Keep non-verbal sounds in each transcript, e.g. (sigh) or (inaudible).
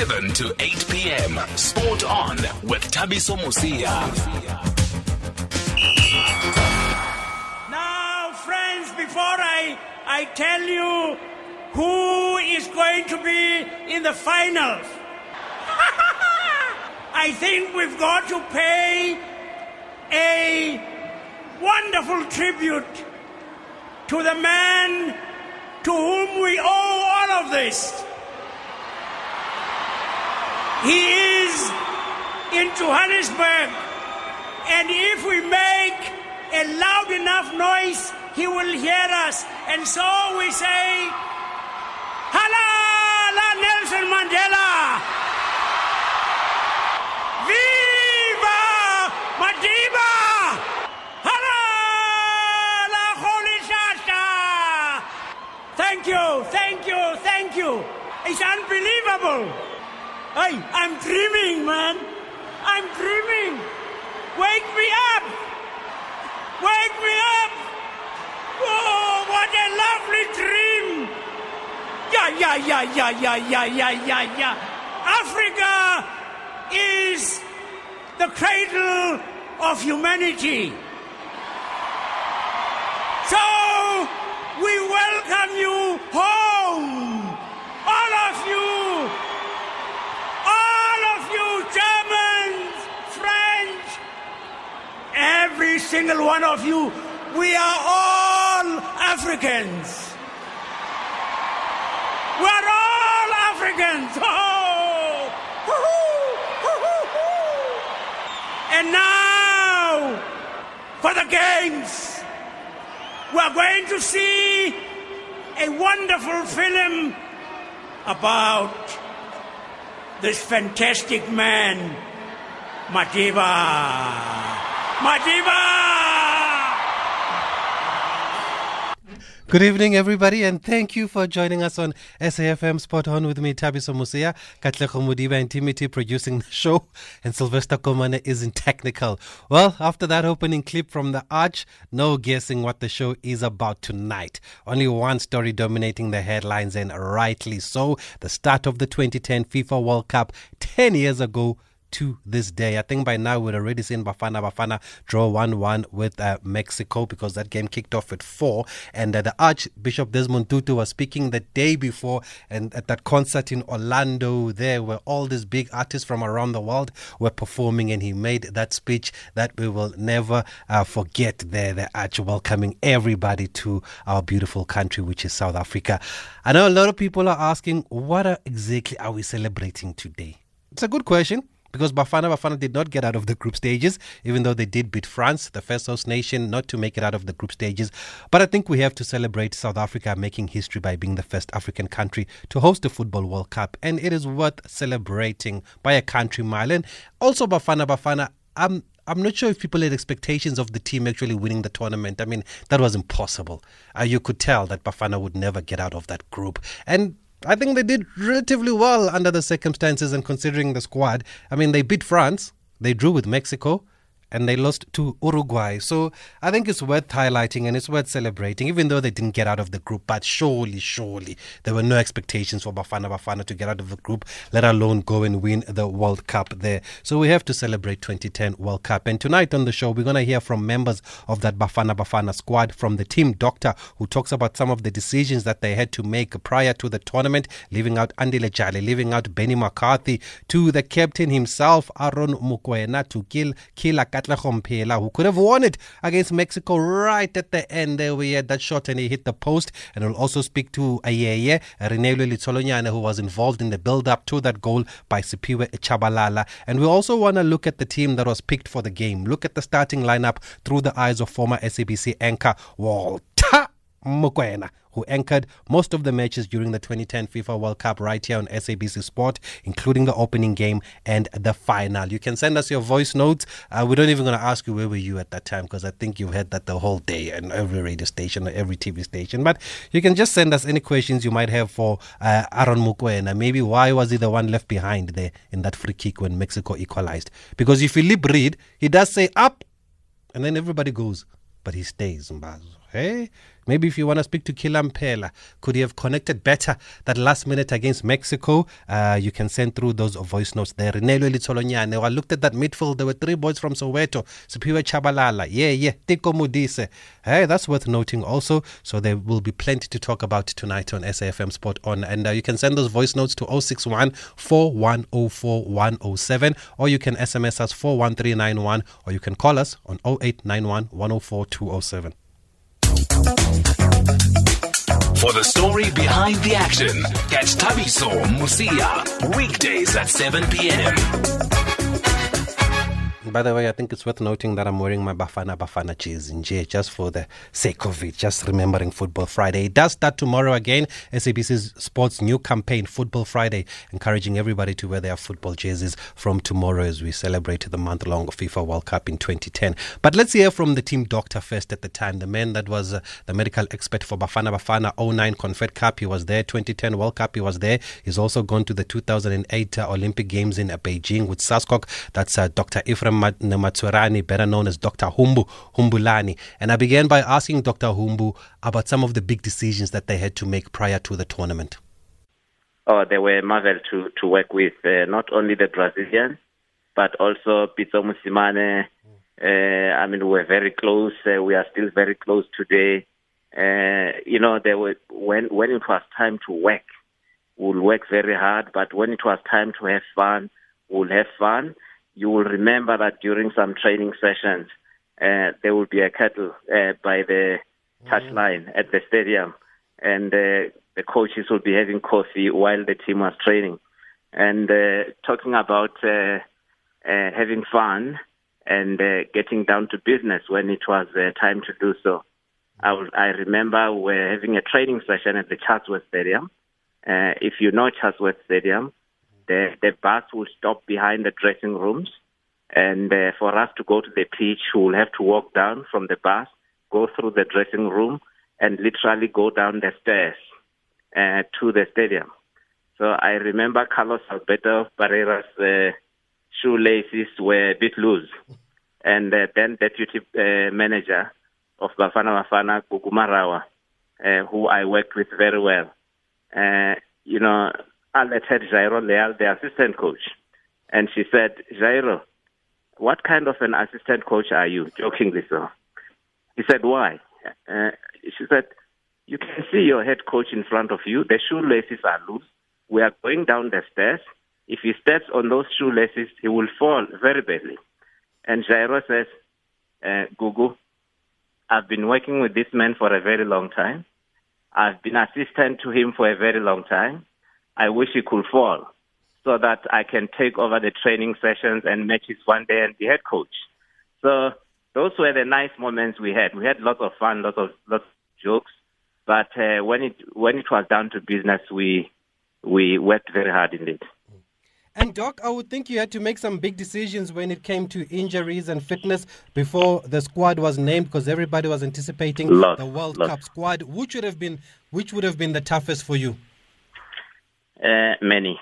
7 to 8 p.m. Sport on with Thabiso Mosia. Now, friends, before I, I tell you who is going to be in the finals, (laughs) I think we've got to pay a wonderful tribute to the man to whom we owe all of this. He is in Johannesburg, and if we make a loud enough noise, he will hear us. And so we say, Halala Nelson Mandela! Viva Madiba! Halala Holy Shasta! Thank you, thank you, thank you. It's unbelievable. Hey, I'm dreaming, man. I'm dreaming. Wake me up. Wake me up. Oh, what a lovely dream. Yeah, yeah, yeah, yeah, yeah, yeah, yeah, yeah, yeah. Africa is the cradle of humanity. So, we welcome you home. All of you. All of you Germans, French, every single one of you, we are all Africans. We are all Africans. Oh! And now, for the games, we are going to see a wonderful film about this fantastic man, Madiba. Madiba! Good evening, everybody, and thank you for joining us on SAFM Sport On with me, Thabiso Mosia, Katleko Mudiba, and Timothy producing the show, and Sylvester Komane is in technical. Well, after that opening clip from the Arch, no guessing what the show is about tonight. Only one story dominating the headlines, and rightly so. The start of the 2010 FIFA World Cup 10 years ago to this day. I think by now we'd already seen Bafana Bafana draw 1 1 with uh, Mexico because that game kicked off at 4. And uh, the Archbishop Desmond Tutu was speaking the day before and at that concert in Orlando, there where all these big artists from around the world were performing. And he made that speech that we will never uh, forget there, the Arch welcoming everybody to our beautiful country, which is South Africa. I know a lot of people are asking, what are, exactly are we celebrating today? It's a good question because Bafana Bafana did not get out of the group stages, even though they did beat France, the first host nation, not to make it out of the group stages. But I think we have to celebrate South Africa making history by being the first African country to host a Football World Cup. And it is worth celebrating by a country mile. And also Bafana Bafana, I'm I'm not sure if people had expectations of the team actually winning the tournament. I mean, that was impossible. Uh, you could tell that Bafana would never get out of that group. And I think they did relatively well under the circumstances and considering the squad. I mean, they beat France, they drew with Mexico, and they lost to Uruguay. So I think it's worth highlighting and it's worth celebrating, even though they didn't get out of the group. But surely, surely, there were no expectations for Bafana Bafana to get out of the group, let alone go and win the World Cup there. So we have to celebrate 2010 World Cup. And tonight on the show, we're going to hear from members of that Bafana Bafana squad, from the team doctor, who talks about some of the decisions that they had to make prior to the tournament, leaving out Andile Jali, leaving out Benny McCarthy, to the captain himself, Aaron Mokoena, to kill Kila Katlego Mphela, who could have won it against Mexico right at the end. There we had that shot and he hit the post. And we'll also speak to Ayeye, Reneilwe Letsholonyane, who was involved in the build-up to that goal by Siphiwe Tshabalala. And we also want to look at the team that was picked for the game. Look at the starting lineup through the eyes of former SABC anchor Walter Mokoena, who anchored most of the matches during the 2010 FIFA World Cup right here on SABC Sport, including the opening game and the final. You can send us your voice notes. Uh, we don't even going to ask you where were you at that time because I think you've had that the whole day on every radio station or every TV station. But you can just send us any questions you might have for uh, Aaron Mokoena. Maybe why was he the one left behind there in that free kick when Mexico equalized? Because if Philip read, he does say up, and then everybody goes, but he stays. Mbazo. Hey, Maybe if you want to speak to Killer Mphela, could he have connected better that last minute against Mexico? Uh, you can send through those voice notes there. Reneilwe Letsholonyane. I looked at that midfield. There were three boys from Soweto. Siphiwe Tshabalala. Yeah, yeah. Teko Modise. Hey, that's worth noting also. So there will be plenty to talk about tonight on SAFM Sport On. And uh, you can send those voice notes to 061 4104 107 or you can SMS us 41391 or you can call us on 0891 104 207. For the story behind the action, catch Thabiso Mosia weekdays at 7 p.m. By the way, I think it's worth noting that I'm wearing my Bafana Bafana jersey just for the sake of it, just remembering Football Friday. It does start tomorrow again. SABC's sports new campaign, Football Friday, encouraging everybody to wear their football jerseys from tomorrow as we celebrate the month long FIFA World Cup in 2010. But let's hear from the team doctor first at the time, the man that was uh, the medical expert for Bafana Bafana 09 Confed Cup. He was there, 2010 World Cup, he was there. He's also gone to the 2008 uh, Olympic Games in uh, Beijing with SASCOC. That's uh, Dr. Nematswerani, better known as Dr. Humbu Humbulani. And I began by asking Dr. Humbu about some of the big decisions that they had to make prior to the tournament. Oh, they were marvel to, to work with, uh, not only the Brazilians, but also Pitso Mosimane. Uh, I mean, we're very close. Uh, we are still very close today. Uh, you know, they were when when it was time to work, we'll work very hard. But when it was time to have fun, we'll have fun you will remember that during some training sessions, uh, there will be a kettle uh, by the touch mm. at the stadium, and uh, the coaches will be having coffee while the team was training. And uh, talking about uh, uh, having fun and uh, getting down to business when it was uh, time to do so. i, i remember we're having a training session at the Chatsworth Stadium. Uh, if you know Chatsworth Stadium, the, the bus will stop behind the dressing rooms. And uh, for us to go to the pitch, we'll have to walk down from the bus, go through the dressing room, and literally go down the stairs uh, to the stadium. So I remember Carlos Alberto Parreira's uh, shoelaces were a bit loose. And uh, then deputy uh, manager of Bafana Bafana, Gugumarawa, uh, who I worked with very well. Uh, you know, alerted Jairo Leal, the assistant coach. And she said, Jairo, what kind of an assistant coach are you? Jokingly so. He said, why? Uh, she said, you can see your head coach in front of you. The shoelaces are loose. We are going down the stairs. If he steps on those shoelaces, he will fall very badly. And Jairo says, uh, Gugu, I've been working with this man for a very long time. I've been assistant to him for a very long time. I wish he could fall so that I can take over the training sessions and matches one day and be head coach. So those were the nice moments we had. We had lots of fun, lots of lots of jokes, but uh, when it when it was down to business, we we worked very hard indeed. And Doc, I would think you had to make some big decisions when it came to injuries and fitness before the squad was named, because everybody was anticipating lots, the World lots. Cup squad. Which would have been which would have been the toughest for you? Uh, many.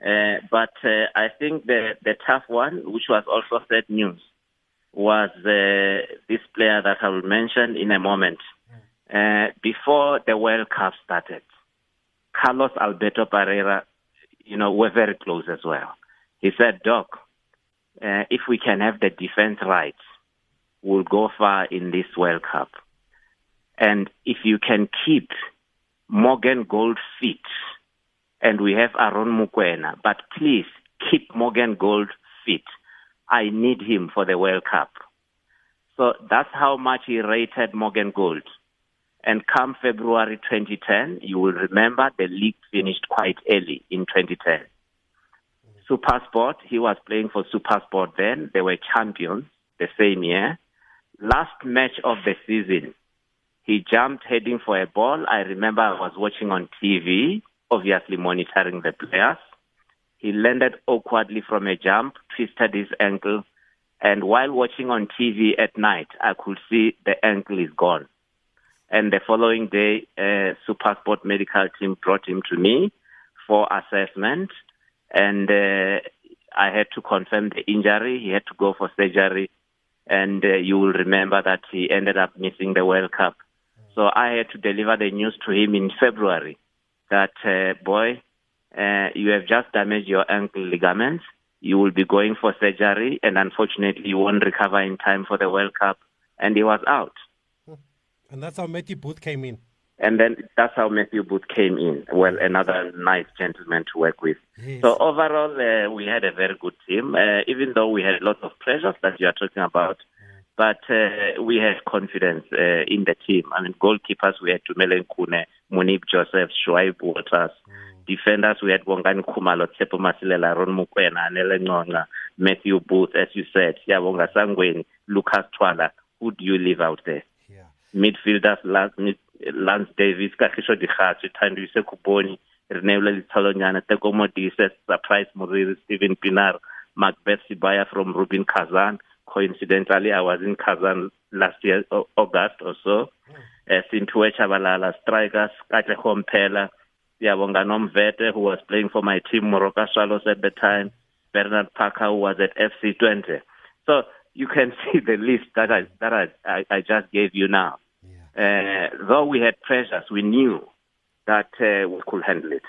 Uh, but uh, I think the, the tough one, which was also sad news, was this player that I will mention in a moment. Before the World Cup started, Carlos Alberto Parreira, you know, were very close as well. He said, Doc, uh, if we can have the defense right, we'll go far in this World Cup. And if you can keep Morgan Gould fit, and we have Aaron Mokoena. But please keep Morgan Gould fit. I need him for the World Cup. So that's how much he rated Morgan Gould. And come February 2010, you will remember the league finished quite early in 2010. Supersport, he was playing for Supersport then. They were champions the same year. Last match of the season, he jumped heading for a ball. I remember I was watching on TV obviously monitoring the players. He landed awkwardly from a jump, twisted his ankle, and while watching on TV at night, I could see the ankle is gone. And the following day, a Supersport medical team brought him to me for assessment, and uh, I had to confirm the injury. He had to go for surgery, and uh, you will remember that he ended up missing the World Cup. So I had to deliver the news to him in February that, uh, boy, uh, you have just damaged your ankle ligaments. You will be going for surgery, and unfortunately, you won't recover in time for the World Cup. And he was out. And that's how Matthew Booth came in. And then that's how Matthew Booth came in. Well, another nice gentleman to work with. Yes. So overall, uh, we had a very good team, uh, even though we had lots of pressures that you are talking about. But uh, we had confidence uh, in the team. I mean, goalkeepers, we had Tumelen Khune, Munib Joseph, Shoaib Waters. Defenders, we had Bongani Khumalo, Tsepo Masilela, Ron Mokoena, Nele Ngcongca, Matthew Booth, as you said, Yabonga Sangweni, Lucas Thwala. Who do you leave out there? Yeah. midfielders Lance, mid, Lance Davids, Kagiso Dikhatsi, Thanduyise Khuboni, Reneilwe Letsholonyane, Teko Modise, Surprise Moriri, Stephen Pienaar, Macbeth Sibaya from Rubin Kazan. Coincidentally, I was in Kazan last year, au- August or so. Uh, Sintue Tshabalala, strikers, Katlego Mphela, Siyabonga Nomvete, who was playing for my team, Moroka Swallows at the time, Bernard Parker, who was at FC Twente. So you can (laughs) see the list that I that I, I, I just gave you now. Uh, though we had pressures, we knew that uh, we could handle it.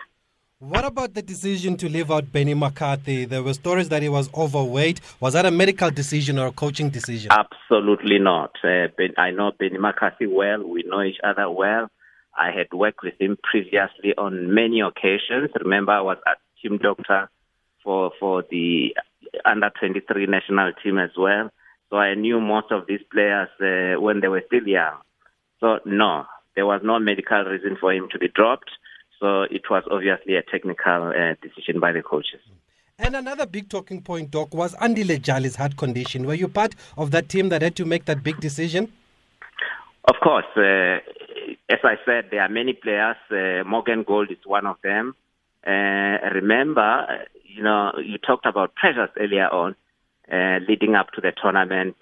What about the decision to leave out Benny McCarthy? There were stories that he was overweight. Was that a medical decision or a coaching decision? Absolutely not. Uh, ben, I know Benny McCarthy well. We know each other well. I had worked with him previously on many occasions. Remember, I was a team doctor for for the under 23 national team as well. So I knew most of these players uh, when they were still young. So no, there was no medical reason for him to be dropped. So it was obviously a technical uh, decision by the coaches. And another big talking point, Doc, was Andile Jali's heart condition. Were you part of that team that had to make that big decision? Of course, uh, as I said, there are many players. Uh, Morgan Gould is one of them. Uh, remember, you know, you talked about pressures earlier on, uh, leading up to the tournament.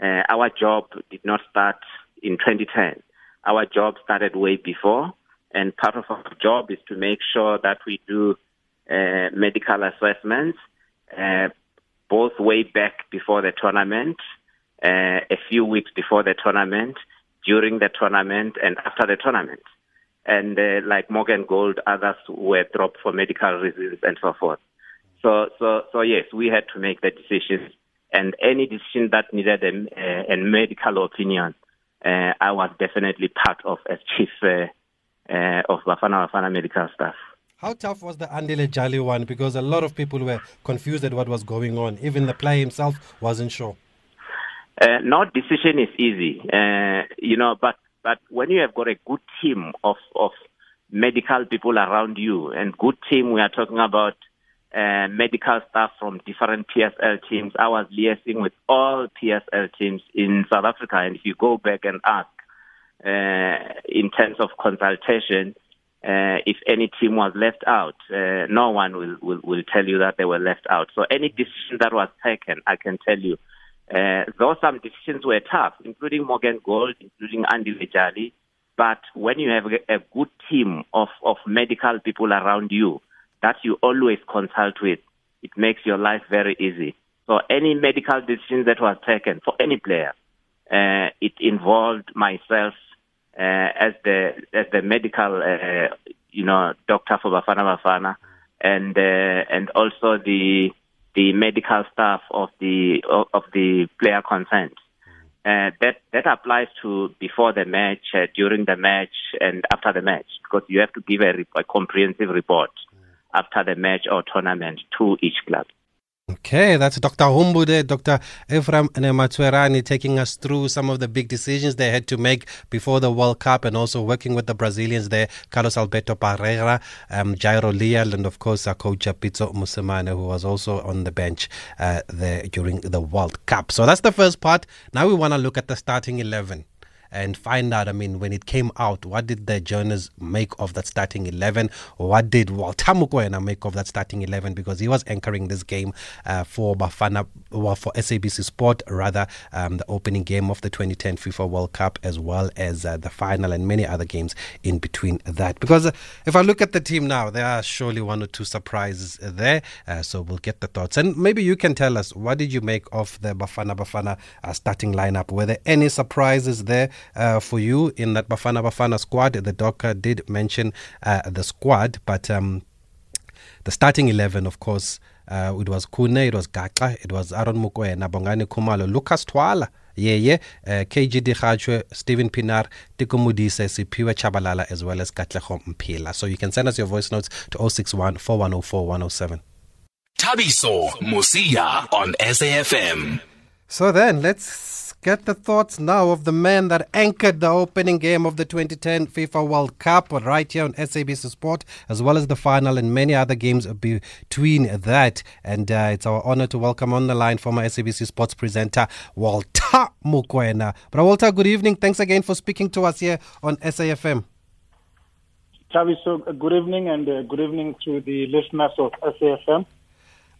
Uh, our job did not start in 2010. Our job started way before, and part of our job is to make sure that we do uh, medical assessments, uh, both way back before the tournament, uh, a few weeks before the tournament, during the tournament, and after the tournament. And uh, like Morgan Gould, others were dropped for medical reasons and so forth. So, so, so yes, we had to make the decisions, and any decision that needed a, a, medical opinion, uh, I was definitely part of as chief uh, of Bafana Bafana medical staff. How tough was the Andile Jali one? Because a lot of people were confused at what was going on. Even the player himself wasn't sure. Uh, no decision is easy, uh, you know, but but when you have got a good team of of medical people around you, and good team, we are talking about uh, medical staff from different PSL teams. I was liaising with all PSL teams in South Africa, and if you go back and ask in terms of consultation, uh, if any team was left out, uh, no one will, will, will tell you that they were left out. So any decision that was taken, I can tell you, uh, though some decisions were tough, including Morgan Gould, including Andile Jali, but when you have a, good team of, of medical people around you that you always consult with, it makes your life very easy. So any medical decision that was taken for any player, uh, it involved myself uh, as the as the medical uh, you know doctor for Bafana Bafana, and uh, and also the the medical staff of the of, the player concerned. Uh, that that applies to before the match, uh, during the match, and after the match, because you have to give a, a comprehensive report after the match or tournament to each club. Okay, that's Dr. Humbude, Dr. Ephraim Nematswerani taking us through some of the big decisions they had to make before the World Cup and also working with the Brazilians there, Carlos Alberto Parreira, um, Jairo Leal, and of course our coach Pitso Mosimane, who was also on the bench uh, there during the World Cup. So that's the first part. Now we want to look at the starting 11 and find out, I mean, when it came out, what did the journalists make of that starting 11? What did Walter Mokoena make of that starting 11? Because he was anchoring this game uh, for Bafana, well, for SABC Sport, rather, um, the opening game of the 2010 FIFA World Cup, as well as uh, the final and many other games in between that. Because uh, if I look at the team now, there are surely one or two surprises there. Uh, so we'll get the thoughts. And maybe you can tell us, what did you make of the Bafana Bafana uh, starting lineup? Were there any surprises there? Uh, for you in that Bafana Bafana squad. The docker did mention uh, the squad, but um, the starting 11, of course, uh, it was Khune, it was Gaxa, it was Aaron Mokoena, Nabongani Khumalo, Lucas Thwala, yeah, yeah, uh, KG Dikhatshwe, Stephen Pienaar, Teko Modise, Siphiwe Tshabalala, as well as Katlego Mphela. So you can send us your voice notes to 061 4104 107. Thabiso Mosia on SAFM. So then, let's get the thoughts now of the man that anchored the opening game of the 2010 FIFA World Cup right here on SABC Sport, as well as the final and many other games between that. And uh, it's our honor to welcome on the line former SABC Sports presenter Walter Mokoena. But Walter, good evening. Thanks again for speaking to us here on SAFM. Travis, so good evening and uh, good evening to the listeners of SAFM.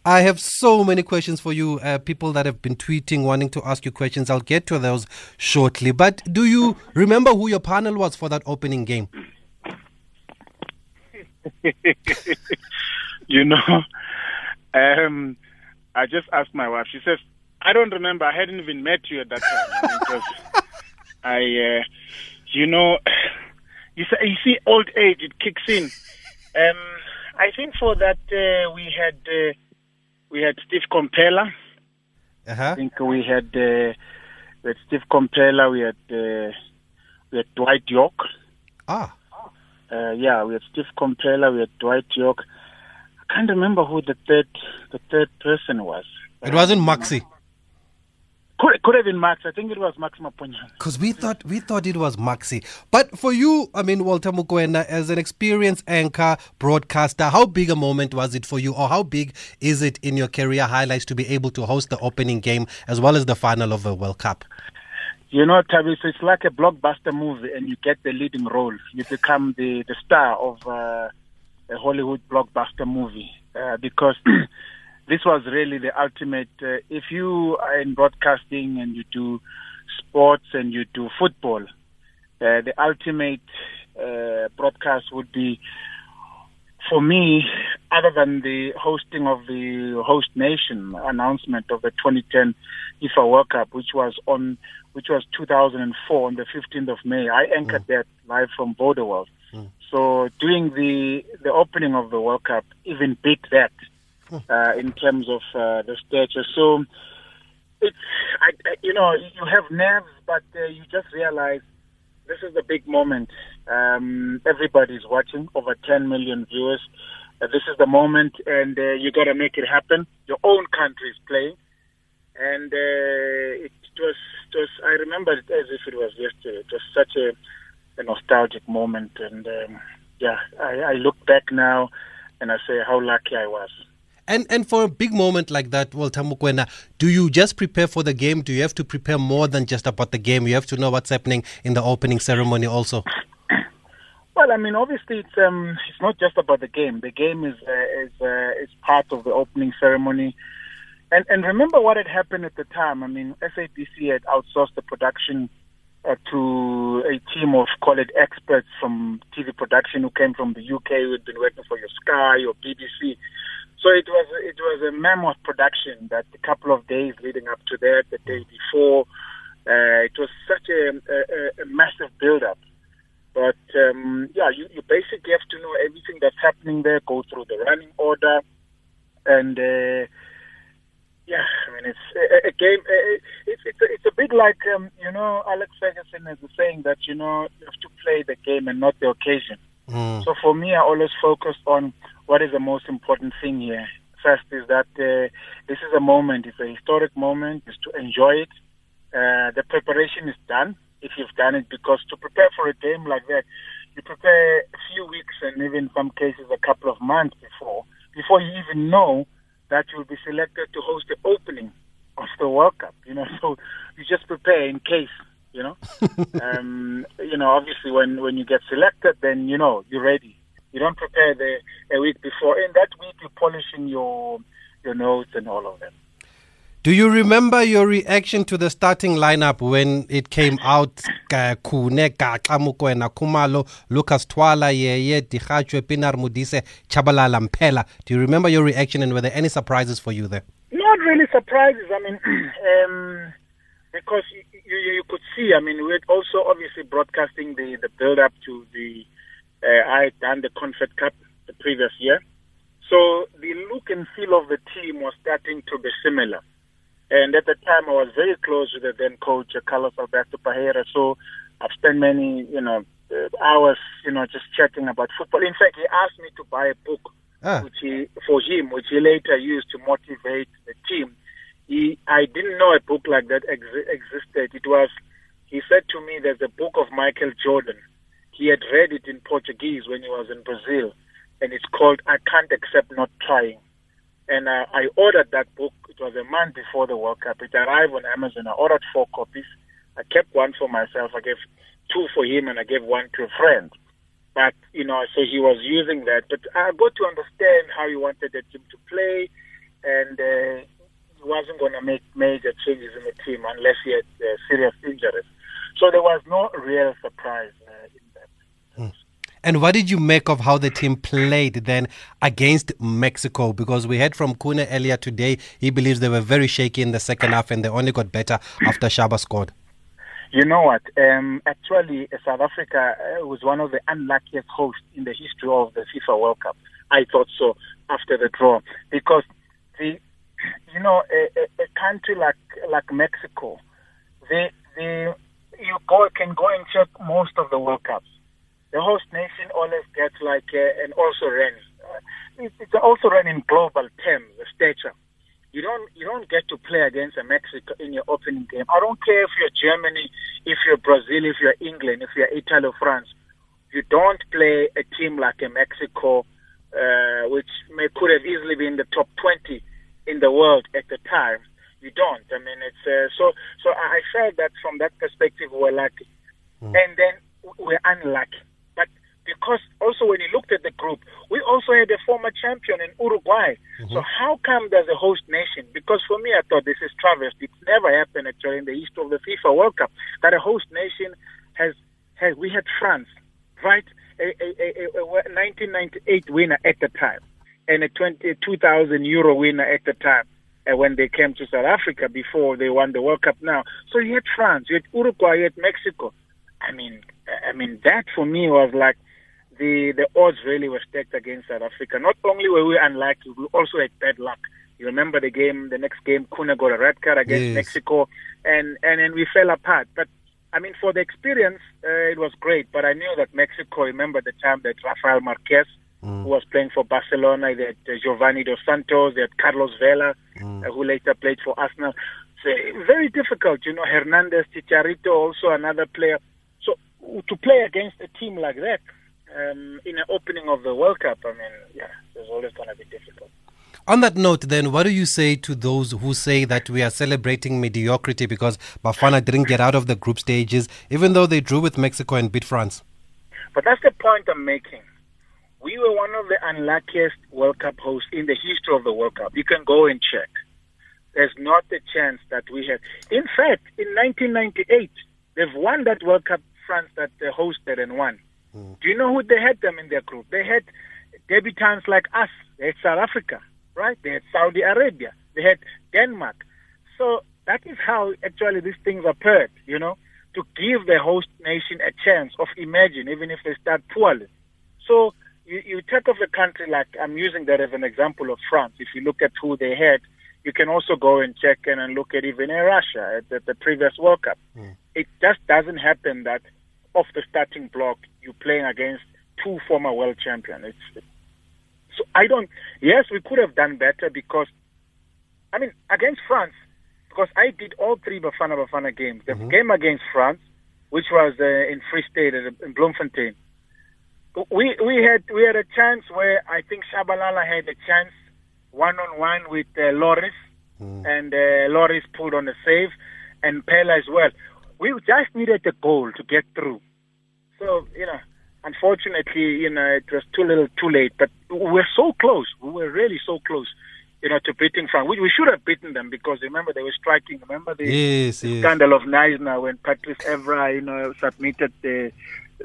I have so many questions for you, uh, people that have been tweeting, wanting to ask you questions. I'll get to those shortly. But do you remember who your panel was for that opening game? (laughs) you know, um, I just asked my wife. She says, I don't remember. I hadn't even met you at that time. because (laughs) I, uh, you know, (sighs) you, say, you see, old age, it kicks in. Um, I think for that, uh, we had. Uh, we had Steve Komphela. Uh-huh. I think we had uh, we had Steve Komphela. We had uh, we had Dwight Yorke. Ah. Uh, yeah, we had Steve Komphela. We had Dwight Yorke. I can't remember who the third the third person was. It wasn't Maxi. Could, could have been Max. I think it was Max Maponyane. Because we thought we thought it was Maxi. But for you, I mean, Walter Mokoena, as an experienced anchor, broadcaster, how big a moment was it for you, or how big is it in your career highlights to be able to host the opening game as well as the final of the World Cup? You know, Tavis, it's like a blockbuster movie, and you get the leading role. You become the the star of uh, a Hollywood blockbuster movie uh, because. (clears throat) this was really the ultimate. Uh, if you are in broadcasting and you do sports and you do football, uh, the ultimate uh, broadcast would be, for me, other than the hosting of the host nation announcement of the 2010 FIFA World Cup, which was on, which was 2004 on the 15th of May. I anchored mm. that live from Borderworld. Mm. So doing the the opening of the World Cup even beat that uh, in terms of uh, the stature. So it's, I, you know, you have nerves, but uh, you just realize this is the big moment. Um, everybody's watching, over 10 million viewers. Uh, this is the moment, and uh, you got to make it happen. Your own country is playing, and uh, it was, it was. I remember it as if it was yesterday. It was such a, a nostalgic moment, and um, yeah, I, I look back now, and I say how lucky I was. And and for a big moment like that, Walter Mokoena, do you just prepare for the game? Do you have to prepare more than just about the game? You have to know what's happening in the opening ceremony also. (coughs) Well, I mean, obviously, it's um, it's not just about the game. The game is uh, is uh, is part of the opening ceremony, and and remember what had happened at the time. I mean, SABC had outsourced the production uh, to a team of call it experts from TV production who came from the UK, who had been working for your Sky or BBC. So it was it was a mammoth production that a couple of days leading up to that, the day before, uh, it was such a, a, a massive build-up. But um, yeah, you, you basically have to know everything that's happening there, go through the running order, and uh, yeah, I mean it's a, a game. It's it's a, it's a bit like um, you know Alex Ferguson is saying that you know you have to play the game and not the occasion. Mm. So for me, I always focus on what is the most important thing here. First is that uh, this is a moment, it's a historic moment, is to enjoy it. Uh, the preparation is done if you've done it because to prepare for a game like that, you prepare a few weeks and even in some cases a couple of months before, before you even know that you'll be selected to host the opening of the World Cup. You know, (laughs) so you just prepare in case. You know, (laughs) um, you know. Obviously, when when you get selected, then you know you're ready. You don't prepare the a week before. In that week, you're polishing your your notes and all of that. Do you remember your reaction to the starting lineup when it came out? Khune, Gaxa Mokoena, Khumalo, Lucas Thwala, Yeye, Dikhatshwe, Pienaar Modise, Tshabalala Mphela. Do you remember your reaction and were there any surprises for you there? Not really surprises. I mean, (clears throat) um, because you, you, you could see. I mean, we're also obviously broadcasting the the build up to the. Uh, I had done the Confed Cup the previous year, so the look and feel of the team was starting to be similar. And at the time, I was very close with the then coach Carlos Alberto Parreira. So I've spent many, you know, uh, hours, you know, just chatting about football. In fact, he asked me to buy a book, Ah. which he for him, which he later used to motivate the team. He, I didn't know a book like that ex- existed. It was, he said to me, there's a book of Michael Jordan. He had read it in Portuguese when he was in Brazil, and it's called "I Can't Accept Not Trying." And uh, I ordered that book. It was a month before the World Cup. It arrived on Amazon. I ordered four copies. I kept one for myself. I gave two for him, and I gave one to a friend. But you know, so he was using that. But I got to understand how he wanted the team to play, and uh, he wasn't going to make major changes in the team unless he had uh, serious injuries. So there was no real surprise. And what did you make of how the team played then against Mexico? Because we heard from Kuna earlier today, he believes they were very shaky in the second half and they only got better after Shaba scored. You know what? Um, actually, South Africa uh, was one of the unluckiest hosts in the history of the FIFA World Cup. I thought so after the draw because the, you know, a, a, country like like Mexico, they they you go can go and check most of the World Cups. The host nation always gets like uh, an also ran. Uh, it's, it's also ran in global terms, the stature you don't you don't get to play against a Mexico in your opening game. I don't care if you're Germany, if you're Brazil, if you're England, if you're Italy or France. You don't play a team like a Mexico, uh, which may could have easily been the top 20 in the world at the time. You don't. I mean, it's uh, so. So I felt that from that perspective, we're lucky, and then we're unlucky. Because also when you looked at the group, we also had a former champion in Uruguay. So mm-hmm. how come there's a host nation? Because for me, I thought this is travesty. It's never happened actually in the history of the FIFA World Cup that a host nation has has. We had France, right? A, a, a, a 1998 winner at the time, and a 20, 2000 euro winner at the time. And when they came to South Africa before they won the World Cup now, so you had France, you had Uruguay, you had Mexico. I mean, I mean that for me was like the the odds really were stacked against South Africa. Not only were we unlucky, we also had bad luck. You remember the game, the next game, Kuna got a red card against Yes. Mexico, and and then we fell apart. But I mean, for the experience, uh, it was great. But I knew that Mexico. Remember the time that Rafael Marquez, who was playing for Barcelona, they had uh, Giovanni dos Santos, they had Carlos Vela, uh, who later played for Arsenal. So very difficult, you know. Hernandez, Chicharito, also another player. So to play against a team like that um, in an opening of the World Cup, I mean, yeah, it's always going to be difficult. On that note, then, what do you say to those who say that we are celebrating mediocrity because Bafana didn't get out of the group stages, even though they drew with Mexico and beat France? But that's the point I'm making. We were one of the unluckiest World Cup hosts in the history of the World Cup. You can go and check. There's not a chance that we had. In fact, in 1998, they've won that World Cup, France, that they hosted and won. Mm. Do you know who they had them in their group? They had debutants like us. They had South Africa, right? They had Saudi Arabia. They had Denmark. So that is how actually these things occurred, you know, to give the host nation a chance of imagine, even if they start poorly. So you, you take off a country like, I'm using that as an example of France. If you look at who they had, you can also go and check in and look at even in Russia at the, the previous World Cup. Mm. It just doesn't happen that off the starting block you're playing against two former world champions. It's, so I don't. Yes, we could have done better because, I mean, against France, because I did all three Bafana Bafana games. The game against France, which was uh, in Free State in Bloemfontein, we we had we had a chance where I think Shabalala had a chance one on one with uh, Lloris, and uh, Lloris pulled on the save, and Pella as well. We just needed a goal to get through. So you know, unfortunately, you know, it was too little, too late. But we were so close. We were really so close, you know, to beating France. We, we should have beaten them because remember they were striking. Remember the Yes, yes. scandal of Knysna when Patrice Evra, you know, submitted the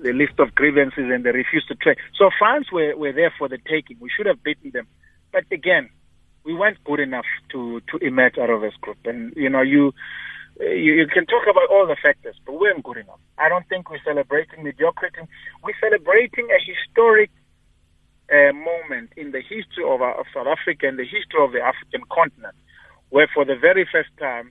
the list of grievances and they refused to trade. So France were, were there for the taking. We should have beaten them. But again, we weren't good enough to, to emerge out of this group. And, you know, you you, you can talk about all the factors, but we aren't good enough. I don't think we're celebrating mediocrity. We're celebrating a historic uh, moment in the history of, our, of South Africa and the history of the African continent, where for the very first time,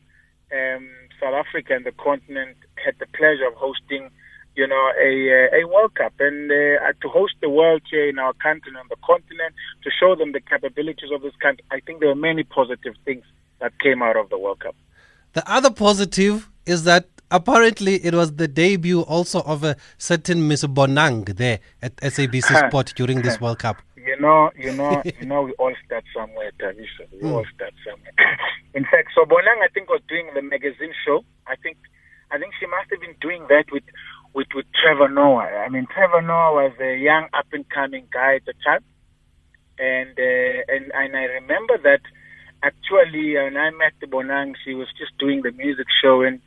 um, South Africa and the continent had the pleasure of hosting, you know, a uh, a World Cup and uh, to host the world here in our country and on the continent to show them the capabilities of this country. I think there were many positive things that came out of the World Cup. The other positive is that apparently it was the debut also of a certain Miss Bonang there at SABC (laughs) Sport during this World Cup. You know, you know, (laughs) you know, we all start somewhere, Tavisha. We mm. all start somewhere. (coughs) In fact, so Bonang, I think, was doing the magazine show. I think, I think she must have been doing that with, with, with Trevor Noah. I mean, Trevor Noah was a young up and coming guy at the time, and uh, and and I remember that actually when I met the Bonang, she was just doing the music show and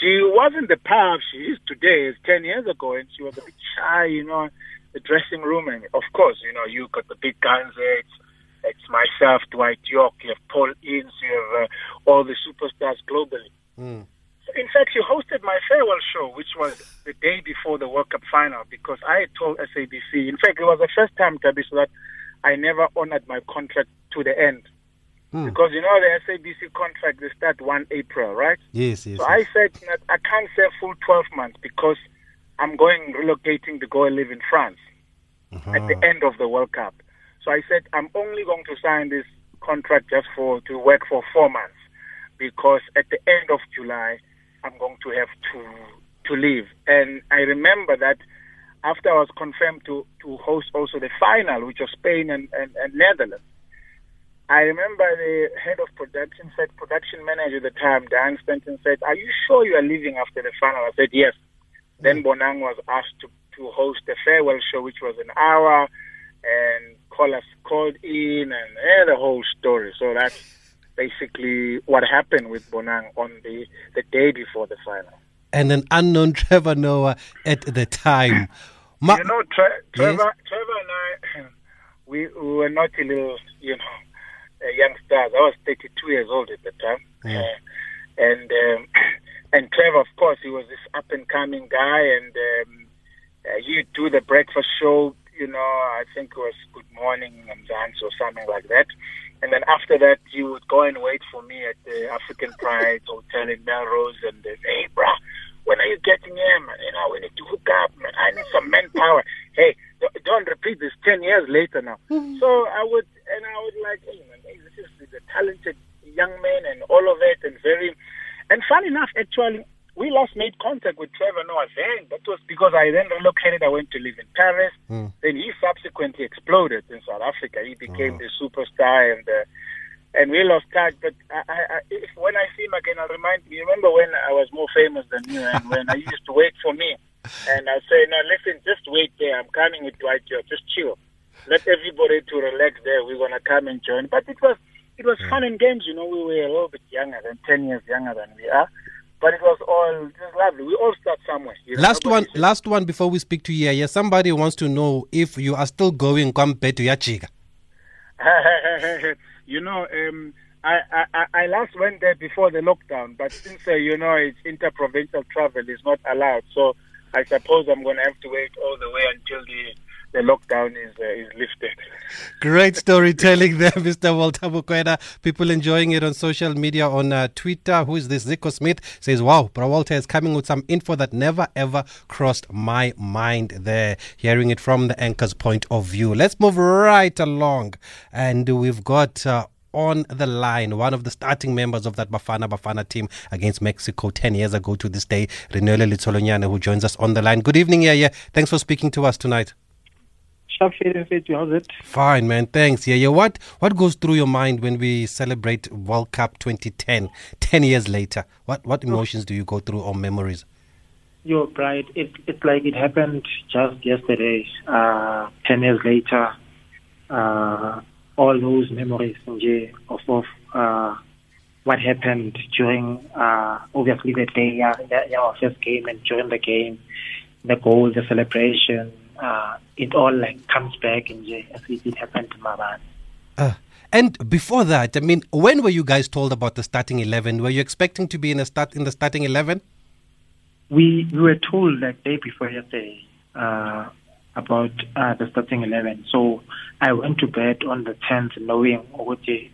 she wasn't the power she is today. It's ten years ago, and she was a bit shy, you know, the dressing room. And of course, you know, you got the big guns there. It's, it's myself, Dwight Yorke, you have Paul Ince, you have uh, all the superstars globally. Mm. In fact, she hosted my farewell show, which was the day before the World Cup final, because I told SABC. In fact, it was the first time, Tabi, so that I never honored my contract to the end. Hmm. Because you know the SABC contract they start one April, right? Yes, yes. So yes. I said that I can't say full twelve months because I'm going relocating to go and live in France uh-huh. at the end of the World Cup. So I said I'm only going to sign this contract just for to work for four months because at the end of July I'm going to have to to leave. And I remember that after I was confirmed to to host also the final, which was Spain and, and, and Netherlands. I remember the head of production said, production manager at the time, Dan Stanton said, Are you sure you are leaving after the final? I said, Yes. Then hmm. Bonang was asked to, to host a farewell show, which was an hour, and callers called in and eh, the whole story. So that's basically what happened with Bonang on the, the day before the final. And an unknown Trevor Noah at the time. Ma- you know, Tre- Trevor, yes? Trevor and I, (clears throat) we, we were not a little, you know, uh, young stars. I was 32 years old at the time. Yeah. Uh, and um, (clears throat) and Trevor, of course, he was this up and coming guy, and um, uh, he'd do the breakfast show. You know, I think it was Good Morning and Dance or something like that. And then after that, he would go and wait for me at the African Pride Hotel in Melrose, and then, hey, bruh, when are you getting here, man? You know, we need to hook up, man. I need some manpower. Hey, don't repeat this 10 years later now. (laughs) So I would, and I would like, hey, man, hey, this is a talented young man and all of it, and very, and fun enough, actually, we last made contact with Trevor Noah then. That was because I then relocated. I went to live in Paris. Mm. Then he subsequently exploded in South Africa. He became oh. the superstar and uh, and we lost touch. But I, I, if, when I see him again, I'll remind me. Remember when I was more famous than you, and when I used to wait for me, and I say, "No, listen, just wait there. I'm coming with Dwight here. Just chill. Let everybody to relax there. We're gonna come and join." But it was it was fun and games. You know, we were a little bit younger than ten years younger than we are. But it was all it was lovely. We all start somewhere. You know, last one, last one before we speak to you. Yeah, somebody wants to know if you are still going compared to Yachiga. (laughs) You know, um, I, I, I last went there before the lockdown, but since, uh, you know, it's interprovincial travel is not allowed. So I suppose I'm going to have to wait all the way until the the lockdown is uh, is lifted. Great storytelling there, (laughs) Mr. Walter Mokoena. People enjoying it on social media on uh, Twitter. Who is this? Zico Smith says, "Wow, Bra Walter is coming with some info that never ever crossed my mind." There, hearing it from the anchor's point of view. Let's move right along, and we've got. Uh, on the line, one of the starting members of that Bafana Bafana team against Mexico 10 years ago to this day, Reneilwe Letsholonyane, who joins us on the line. Good evening, yeah, yeah. Thanks for speaking to us tonight. How's it? Fine, man. Thanks. Yeah, yeah. What what goes through your mind when we celebrate World Cup 2010, 10 years later? What what emotions do you go through or memories? You're right. It, it's like it happened just yesterday. Uh, 10 years later, uh, all those memories of, of uh, what happened during, uh, obviously, the day, yeah, our first game and during the game, the goal, the celebration, uh, it all like comes back in as it happened to Maban. Uh, and before that, I mean, when were you guys told about the starting eleven? Were you expecting to be in a start in the starting eleven? We we were told like day before yesterday uh, about uh, the starting eleven. So I went to bed on the tenth, knowing what the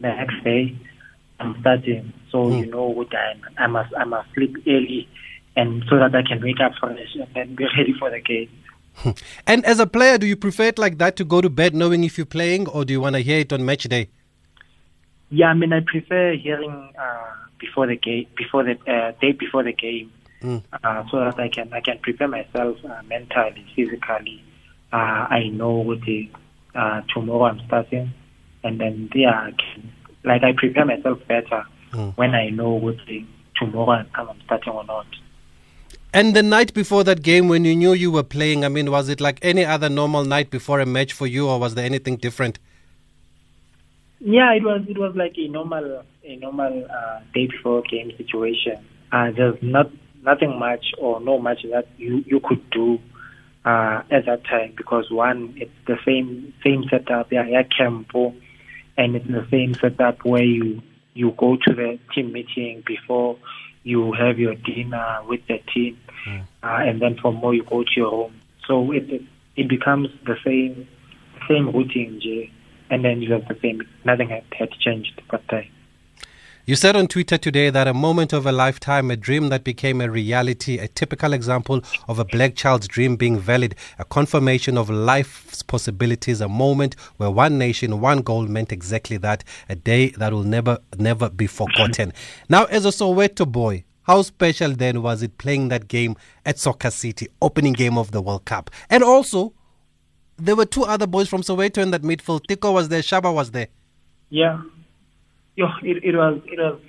next day I'm starting. So Mm. you know what I I must I must sleep early, and so that I can wake up fresh and then be (laughs) ready for the game. (laughs) And as a player, do you prefer it like that to go to bed knowing if you're playing, or do you want to hear it on match day? Yeah, I mean, I prefer hearing uh, before the game, before the uh, day before the game, Mm. uh, so that I can I can prepare myself uh, mentally, physically. Uh, I know what the uh, tomorrow I'm starting, and then yeah, I can, like I prepare myself better Mm. when I know what the tomorrow I'm I'm starting or not. And the night before that game, when you knew you were playing, I mean, was it like any other normal night before a match for you, or was there anything different? Yeah, it was it was like a normal a normal uh, day before game situation. Uh, there's not nothing much or no much that you you could do uh, at that time because one it's the same same setup yeah, yeah campo and it's the same setup where you you go to the team meeting before you have your dinner with the team uh, and then from more you go to your home. So it it, it becomes the same same routine and then you have the same nothing had, had changed but uh, You said on Twitter today that a moment of a lifetime, a dream that became a reality, a typical example of a black child's dream being valid, a confirmation of life's possibilities, a moment where one nation, one goal meant exactly that, a day that will never, never be forgotten. (laughs) now, as a Soweto boy, how special then was it playing that game at Soccer City, opening game of the World Cup? And also, there were two other boys from Soweto in that midfield. Teko was there, Shaba was there. Yeah. Yo, it, it was it was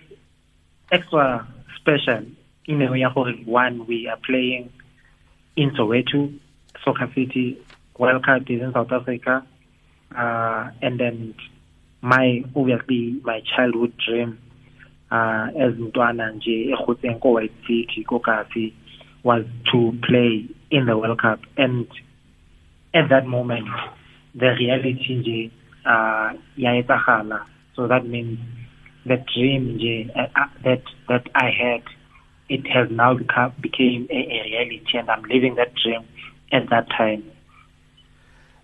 extra special in a way one we are playing in Soweto, Soccer City, World Cup is in South Africa. Uh, and then my obviously my childhood dream uh, as Mtwana nje egotseng ko White City ko Kasi was to play in the World Cup. And at that moment the reality nje uh ya etsagala. So that means the dream nje uh, that that I had it has now become became a, a reality. And I'm living that dream at that time.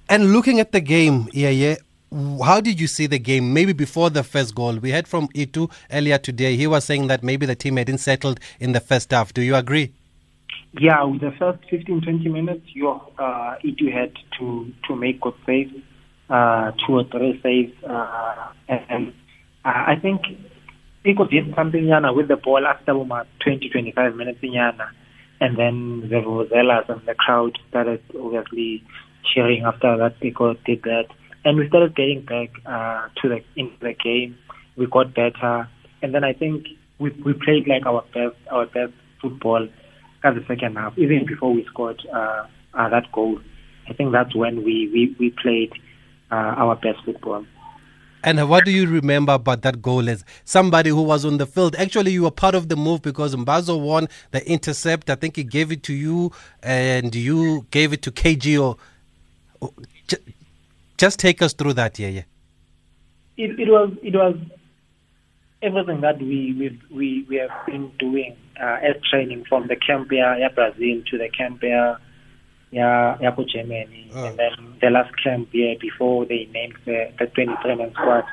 And looking at the game, yeah, yeah. How did you see the game? Maybe before the first goal, we heard from Itu earlier today. He was saying that maybe the team hadn't settled in the first half. Do you agree? Yeah, with the first 15, 20 minutes, you uh, Itu had to to make good saves, uh, two or three saves, uh, and, uh, I think Iko did something yana with the ball after about 20, 25 minutes yana, and then the Rosellas and the crowd started obviously cheering after that Iko did that, and we started getting back uh, to the into the game. We got better, and then I think we we played like our best our best football at the second half, even before we scored uh, uh, that goal. I think that's when we, we, we played uh, our best football. And what do you remember about that goal as somebody who was on the field? Actually, you were part of the move because Mbazo won the intercept. I think he gave it to you and you gave it to KG. Or, or- ju- just take us through that, yeah, yeah. It, it was it was everything that we we we, we have been doing uh, as training from the camp here, yeah, Brazil to the camp here, yeah, yeah, Germany, Oh. and then the last camp here before they named the, the 23 man squad.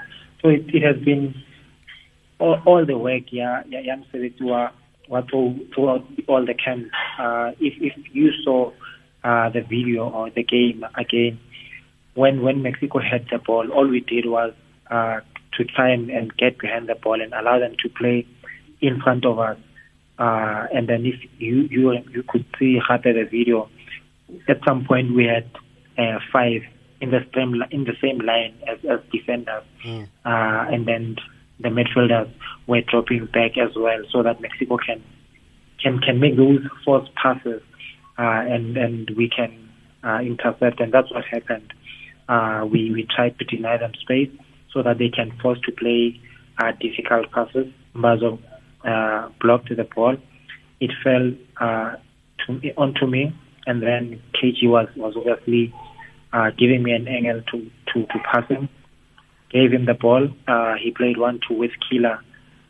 So it, it has been all, all the work, yeah, yeah, yeah, what throughout all the camp. Uh, if if you saw uh, the video or the game again, when when Mexico had the ball, all we did was uh, to try and, and get behind the ball and allow them to play in front of us. Uh, and then if you you you could see after the video, at some point we had uh, five in the same in the same line as, as defenders, uh, and then the midfielders were dropping back as well, so that Mexico can can can make those forced passes, uh, and and we can uh, intercept, and that's what happened. Uh, we we tried to deny them space so that they can force to play uh, difficult passes. Mbazo uh, blocked the ball. It fell uh, to, onto me, and then KG was was obviously uh, giving me an angle to to to pass him, gave him the ball. Uh, he played one-two with Killer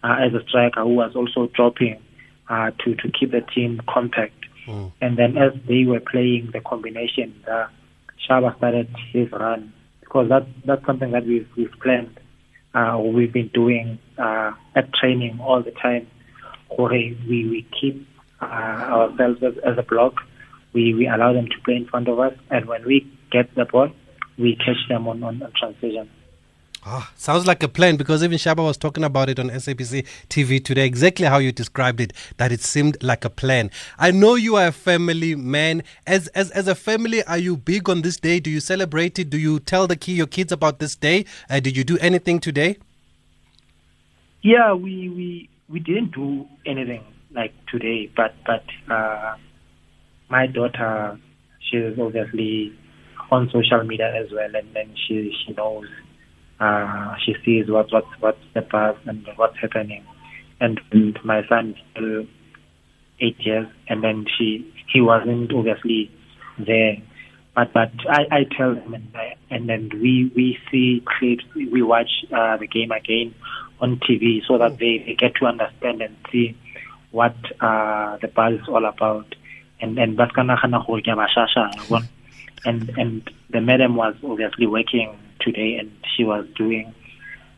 uh, as a striker who was also dropping uh, to to keep the team compact. Mm. And then as they were playing the combination, uh, Shaba started his run because that that's something that we've we've planned. Uh, we've been doing uh, at training all the time. We we keep uh, ourselves as, as a block. We we allow them to play in front of us, and when we get the ball, we catch them on on, on transition. Ah, sounds like a plan because even Shaba was talking about it on SABC TV today, exactly how you described it, that it seemed like a plan. I know you are a family man. As as as a family, are you big on this day? Do you celebrate it? Do you tell the key your kids about this day? Uh, did you do anything today? Yeah, we we we didn't do anything like today, but but uh, my daughter, she's obviously on social media as well, and then she she knows uh, she sees what what's what's the past and what's happening. And, and my son is still eight years, and then she he wasn't obviously there. But but I, I tell them, and, I, and then we we see clips, we watch uh, the game again on TV, so that they, they get to understand and see what uh, the buzz is all about. And and and and the madam was obviously working today, and she was doing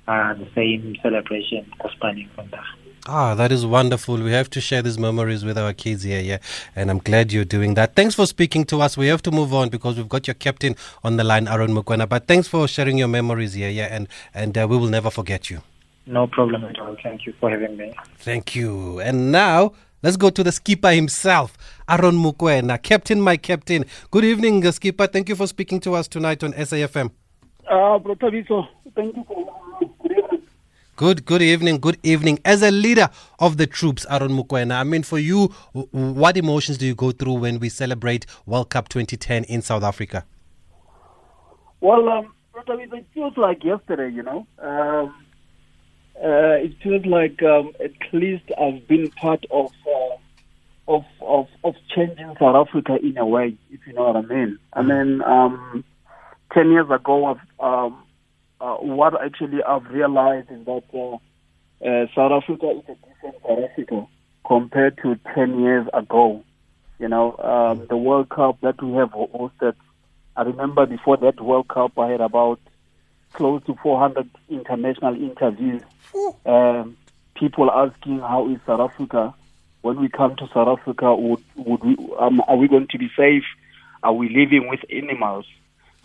uh, the same celebration, Kospaning from there. Ah, that is wonderful. We have to share these memories with our kids here, yeah. And I'm glad you're doing that. Thanks for speaking to us. We have to move on because we've got your captain on the line, Aaron Mokoena. But thanks for sharing your memories here, yeah. And and uh, we will never forget you. No problem at all. Thank you for having me. Thank you. And now let's go to the skipper himself, Aaron Mokoena. Captain, my captain. Good evening, skipper. Thank you for speaking to us tonight on SAFM. Uh, Bra Thabiso, thank you for Good, good evening, good evening. As a leader of the troops, Aaron Mokoena, I mean, for you, what emotions do you go through when we celebrate World Cup 2010 in South Africa? Well, um, it feels like yesterday, you know. Um, uh, it feels like um, at least I've been part of, uh, of of of changing South Africa in a way, if you know what I mean. I mean, um, ten years ago, um, uh, what actually I've realized is that uh, uh, South Africa is a different South Africa compared to 10 years ago. You know, um, the World Cup that we have hosted, I remember before that World Cup, I had about close to 400 international interviews. Um, people asking how is South Africa? When we come to South Africa, would, would we, um, are we going to be safe? Are we living with animals?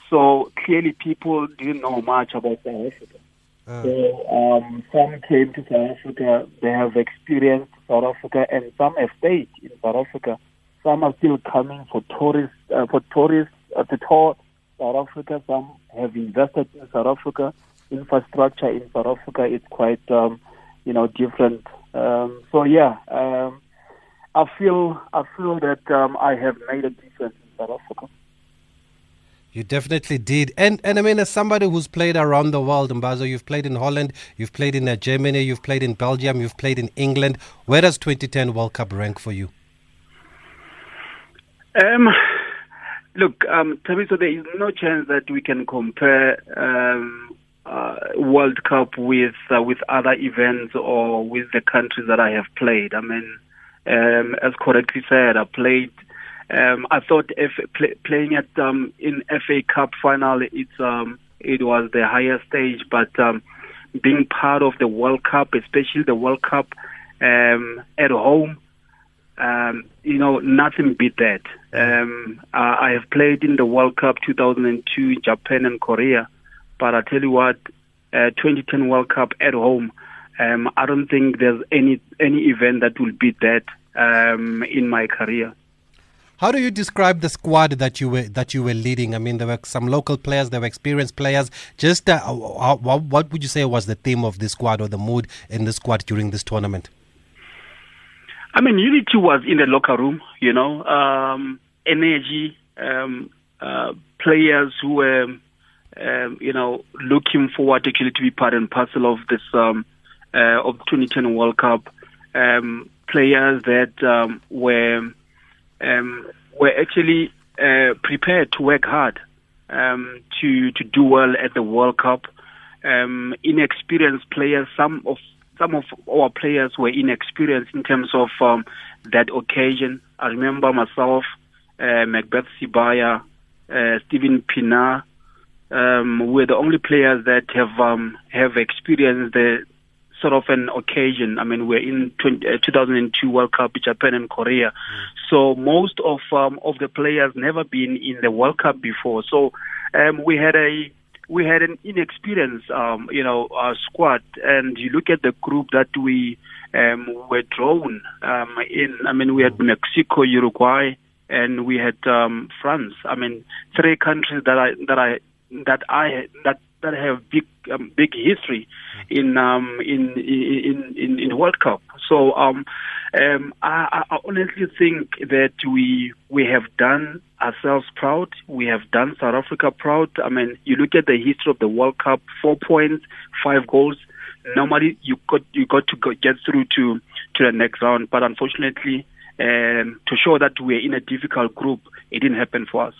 So clearly, people didn't know much about South Africa. Uh. So um, some came to South Africa. They have experienced South Africa, and some have stayed in South Africa. Some are still coming for tourists uh, for tourists uh, to tour South Africa. Some have invested in South Africa. Infrastructure in South Africa is quite um, you know different. Um, so yeah, um, I feel I feel that um, I have made a difference in South Africa. You definitely did. And and I mean, as somebody who's played around the world, Mbazo, you've played in Holland, you've played in uh, Germany, you've played in Belgium, you've played in England. Where does 2010 World Cup rank for you? Um, look, um, there is no chance that we can compare um, uh, World Cup with uh, with other events or with the countries that I have played. I mean, um, as correctly said, I played um, I thought if play, playing at um, in FA Cup final, it's um, it was the higher stage, but um, being part of the World Cup, especially the World Cup um, at home, um, you know, nothing beat that. Um, I have played in the World Cup 2002, Japan and Korea, but I tell you what, uh, 2010 World Cup at home, um, I don't think there's any any event that will beat that um, in my career. How do you describe the squad that you were that you were leading? I mean, there were some local players, there were experienced players. Just uh, what would you say was the theme of the squad or the mood in the squad during this tournament? I mean, unity was in the locker room. You know, um, energy, um, uh, players who were, um, you know, looking forward actually to be part and parcel of this um, uh, of 2010 World Cup. Um, players that um, were um, were actually uh, prepared to work hard um, to to do well at the World Cup. um, inexperienced players. Some of some of our players were inexperienced in terms of um, that occasion. I remember myself, uh, Macbeth Sibaya, uh, Steven Pienaar. Um, we're the only players that have um, have experienced the sort of an occasion. I mean, we're in 20, uh, 2002 World Cup, Japan and Korea. So most of um, of the players never been in the World Cup before. So um, we had a we had an inexperienced, um, you know, uh, squad. And you look at the group that we um, were drawn um, in. I mean, we had Mexico, Uruguay, and we had um, France. I mean, three countries that I that I that I that that have big um, big history in um, in, in in in World Cup. So um, um, I, I honestly think that we we have done ourselves proud. We have done South Africa proud. I mean, you look at the history of the World Cup: four points, five goals. Normally, you got you got to go, get through to to the next round, but unfortunately, um, to show that we're in a difficult group, it didn't happen for us.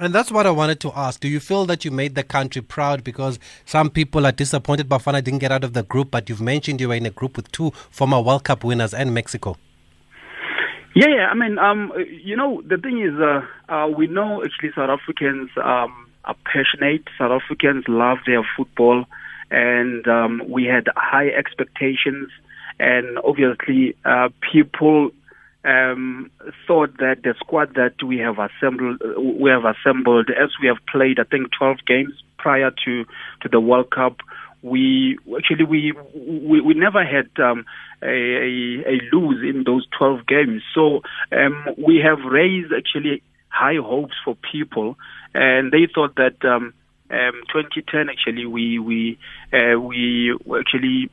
And that's what I wanted to ask. Do you feel that you made the country proud because some people are disappointed Bafana didn't get out of the group, but you've mentioned you were in a group with two former World Cup winners and Mexico? Yeah, yeah. I mean, um, you know, the thing is, uh, uh, we know actually South Africans um, are passionate. South Africans love their football, and um, we had high expectations. And obviously, uh, people um, thought that the squad that we have assembled, we have assembled as we have played, I think, 12 games prior to to the World Cup. We actually we we, we never had um, a, a, a lose in those 12 games. So um, we have raised actually high hopes for people, and they thought that um, um, 2010 actually we we uh, we actually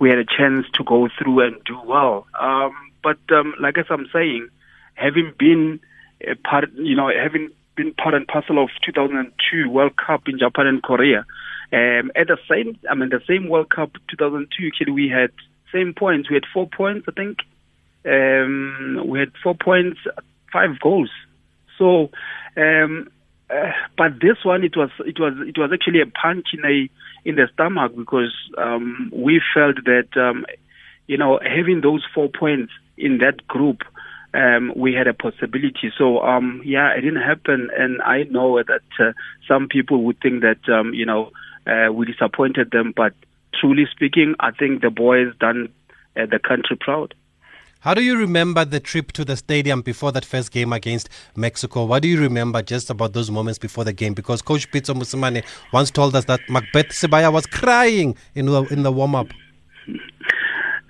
we had a chance to go through and do well. Um, but um, like as I'm saying, having been a part, you know, having been part and parcel of 2002 World Cup in Japan and Korea, um, at the same, I mean, the same World Cup 2002, actually, we had same points. We had four points, I think. Um, we had four points, five goals. So, um, uh, but this one, it was, it was, it was actually a punch in a in the stomach because um, we felt that, um, you know, having those four points in that group, um, we had a possibility. So, um, yeah, it didn't happen. And I know that uh, some people would think that, um, you know, uh, we disappointed them. But truly speaking, I think the boys done uh, the country proud. How do you remember the trip to the stadium before that first game against Mexico? What do you remember just about those moments before the game? Because Coach Pitso Mosimane once told us that Macbeth Sibaya was crying in the, in the warm up.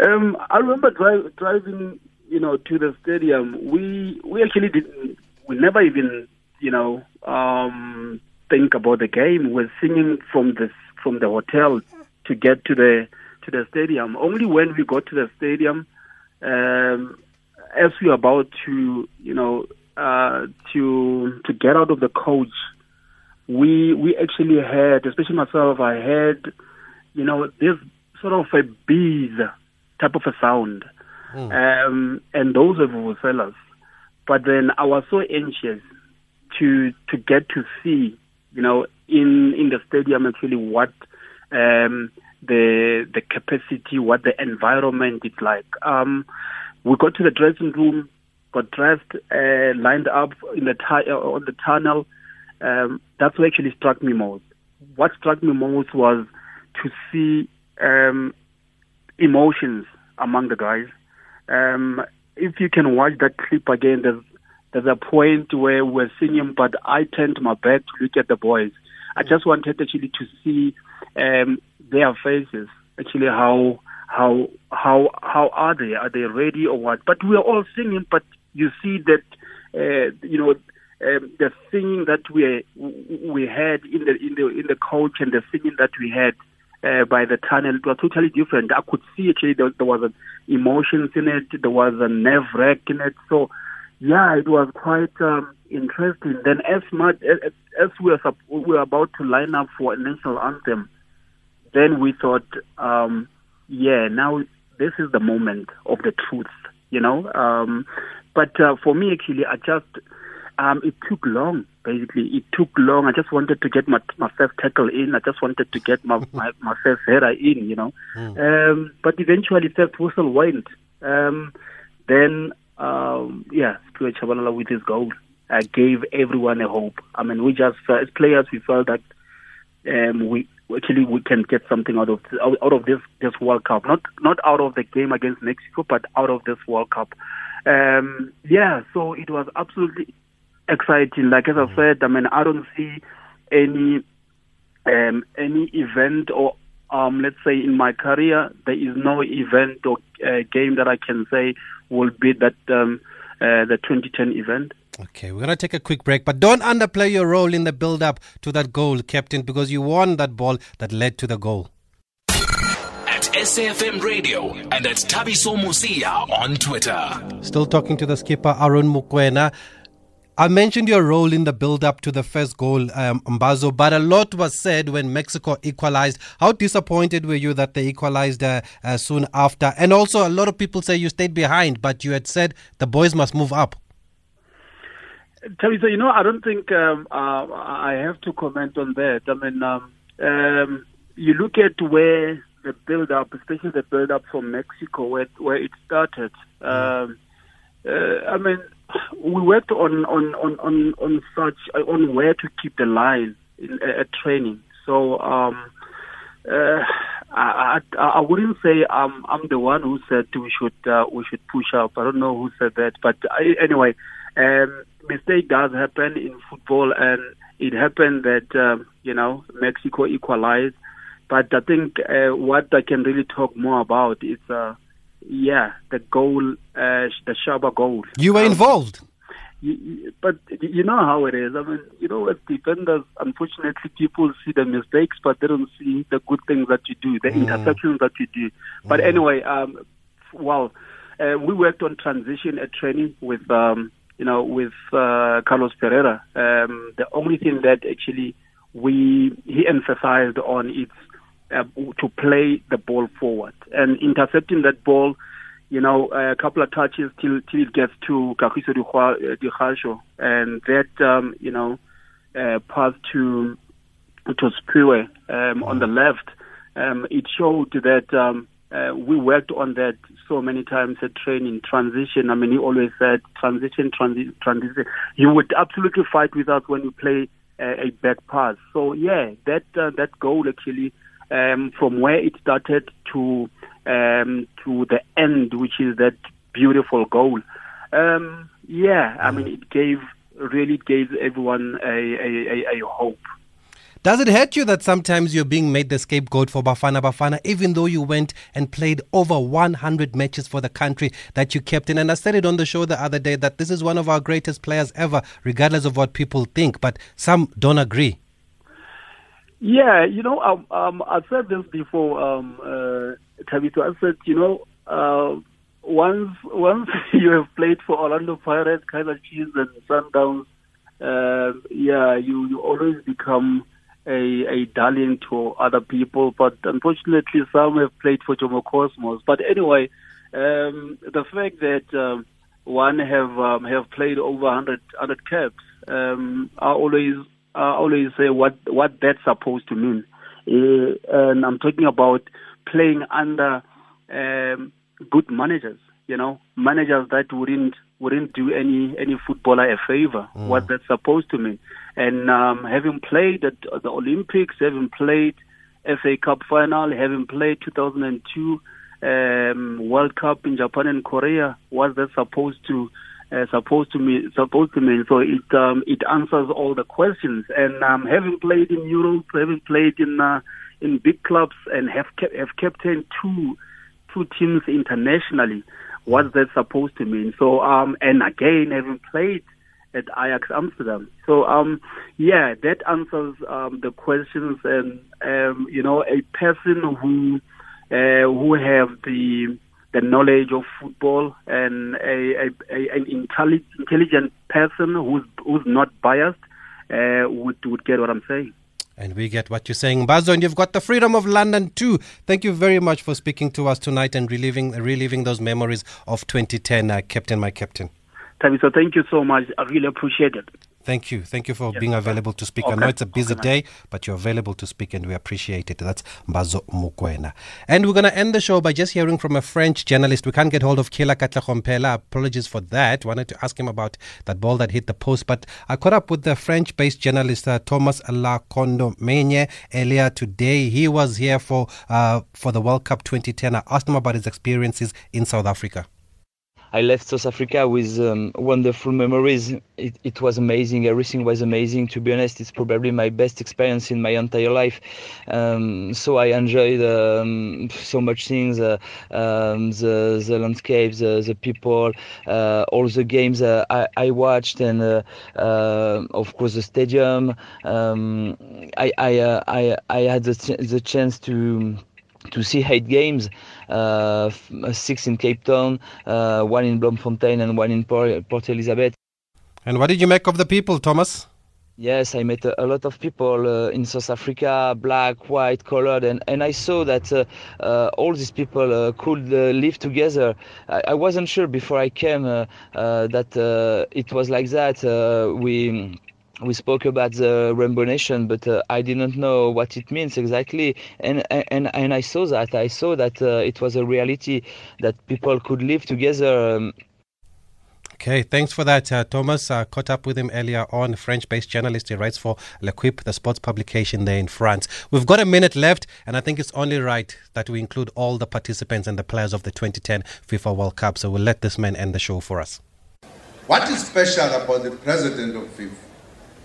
Um, I remember drive, driving, you know, to the stadium. We we actually didn't. We never even, you know, um, think about the game. We're singing from the from the hotel to get to the to the stadium. Only when we got to the stadium, um, as we were about to, you know, uh, to to get out of the coach, we we actually had, especially myself, I had, you know, this sort of a bees type of a sound. Mm. Um, and those were fellas. But then I was so anxious to to get to see, you know, in in the stadium actually what um, the the capacity, what the environment is like. Um, we got to the dressing room, got dressed, uh, lined up in the t- uh, on the tunnel. Um, that's what actually struck me most. What struck me most was to see um, emotions among the guys. Um, if you can watch that clip again, there's there's a point where we're singing, but I turned my back to look at the boys. I just wanted actually to see um, their faces, actually how how how how are they? Are they ready or what? But we're all singing, but you see that uh, you know um, the singing that we we had in the in the in the coach and the singing that we had uh, by the tunnel. It was totally different. I could see actually there, there was an emotions in it. There was a nerve wreck in it. So, yeah, it was quite um, interesting. Then, as much as, as we were we were about to line up for a national anthem, then we thought, um, yeah, now this is the moment of the truth, you know. Um, but uh, for me, actually, I just um, it took long. Basically, it took long. I just wanted to get my my first tackle in. I just wanted to get my my, (laughs) my first header in. You know, um, but eventually, first whistle went. Um, then, um, yeah, Stuart Tshabalala with his goal uh, gave everyone a hope. I mean, we just uh, as players we felt that um, we actually we can get something out of out of this this World Cup. Not not out of the game against Mexico, but out of this World Cup. Um, yeah, so it was absolutely exciting. Like as I said, I mean, I don't see any um, any event or um, let's say in my career, there is no event or uh, game that I can say will beat that um, uh, the 2010 event. Okay, we're going to take a quick break, but don't underplay your role in the build up to that goal, Captain, because you won that ball that led to the goal. At SAFM Radio and at Thabiso Mosia on Twitter. Still talking to the skipper, Aaron Mokoena. I mentioned your role in the build up to the first goal, um, Mbazo, but a lot was said when Mexico equalized. How disappointed were you that they equalized uh, uh, soon after? And also, a lot of people say you stayed behind, but you had said the boys must move up. Teresa, you know, I don't think um, uh, I have to comment on that. I mean, um, um, you look at where the build-up, especially the build-up from Mexico, where where it started. Um, uh, I mean, we worked on on on on, on such uh, on where to keep the line in, uh, training. So. Um, uh, I, I, I wouldn't say I'm I'm the one who said we should uh, we should push up. I don't know who said that, but I, anyway, um, mistake does happen in football, and it happened that um, you know Mexico equalized. But I think uh, what I can really talk more about is, uh, yeah, the goal, uh, the Shaba goal. You were Um, involved. you- but you know how it is. I mean, you know, as defenders, unfortunately, people see the mistakes, but they don't see the good things that you do, the interceptions that you do. But anyway, um, well, uh, we worked on transition at training with, um, you know, with uh, Carlos Parreira. Um, the only thing that actually we he emphasized on is uh, to play the ball forward and intercepting that ball you know, a couple of touches till till it gets to Kagisho Dikgacoi, and that um, you know, uh, pass to to Siphiwe um, on the left. Um, it showed that um, uh, we worked on that so many times at training transition. I mean, he always said transition, transi- transition. You would absolutely fight with us when you play uh, a back pass. So yeah, that uh, that goal actually um, from where it started to um, to the end, which is that beautiful goal. Um, yeah, I mean, it gave really gave everyone a, a, a, a hope. Does it hurt you that sometimes you're being made the scapegoat for Bafana Bafana, even though you went and played over 100 matches for the country that you kept in? And I said it on the show the other day that this is one of our greatest players ever, regardless of what people think, but some don't agree. Yeah, you know, um, um, I said this before, um, uh, Thabiso. I said, you know, uh, once once (laughs) you have played for Orlando Pirates, Kaiser Chiefs, and Sundowns, uh, yeah, you, you always become a, a darling to other people. But unfortunately, some have played for Jomo Cosmos. But anyway, um, the fact that um, one have um, have played over 100, 100 caps, um, I always I always say what what that's supposed to mean. Uh, and I'm talking about playing under um, good managers. You know, managers that wouldn't wouldn't do any any footballer a favor. What that's supposed to mean. And um, having played at the Olympics, having played FA Cup final, having played 2002 um, World Cup in Japan and Korea, what that's supposed to uh, supposed to mean? Supposed to mean? So it um, it answers all the questions. And um, having played in Europe, having played in uh, in big clubs, and have kept, have captained two two teams internationally, what's that supposed to mean? So um, and again, having played at Ajax Amsterdam. So um, yeah, that answers um, the questions. And um, you know, a person who uh, who have the the knowledge of football and a, a, a an intelli- intelligent person who's who's not biased uh, would would get what I'm saying. And we get what you're saying, Bazo, and you've got the freedom of London too. Thank you very much for speaking to us tonight and reliving reliving those memories of 2010, uh, Captain, my captain. Thabiso, thank you so much. I really appreciate it. Thank you. Thank you for yes, being available to speak. Okay. I know it's a busy okay, day, but you're available to speak and we appreciate it. That's Mbazo Mokoena. And we're going to end the show by just hearing from a French journalist. We can't get hold of Killer Katlego Mphela. Apologies for that. Wanted to ask him about that ball that hit the post. But I caught up with the French based journalist uh, Thomas Lacondo Menye earlier today. He was here for, uh, for the World Cup 2010. I asked him about his experiences in South Africa. I left South Africa with um, wonderful memories. It, it, was amazing. Everything was amazing. To be honest, it's probably my best experience in my entire life. Um, so I enjoyed um, so much things: uh, um, the the landscapes, the, the people, uh, all the games uh, I, I, watched, and uh, uh, of course the stadium. Um, I I, uh, I I had the, ch- the chance to to see eight games, six in Cape Town, uh, one in Bloemfontein, and one in Port, Port Elizabeth. And what did you make of the people, Thomas? Yes, I met a, lot of people uh, in South Africa, black, white, colored, and, and I saw that uh, uh, all these people uh, could live together. I, I, wasn't sure before I came that it was like that. we we spoke about the Rainbow Nation, but uh, I didn't know what it means exactly. And and and I saw that. I saw that uh, it was a reality that people could live together. Um, Okay, thanks for that, uh, Thomas. I caught up with him earlier on, French based journalist. He writes for L'Equipe, the sports publication there in France. We've got a minute left, and I think it's only right that we include all the participants and the players of the 2010 FIFA World Cup. So we'll let this man end the show for us. What is special about the president of FIFA?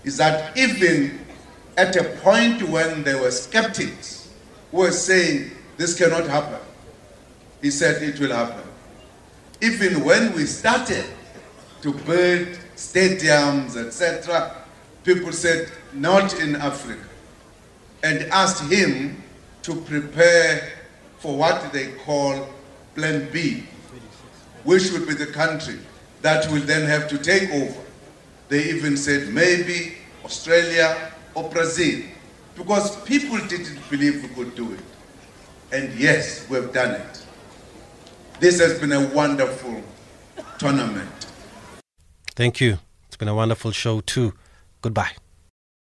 Is that even at a point when there were skeptics who were saying this cannot happen, he said it will happen. Even when we started to build stadiums, etc., people said not in Africa and asked him to prepare for what they call Plan B, which would be the country that will then have to take over. They even said maybe Australia or Brazil because people didn't believe we could do it. And yes, we've done it. This has been a wonderful tournament. Thank you. It's been a wonderful show, too. Goodbye.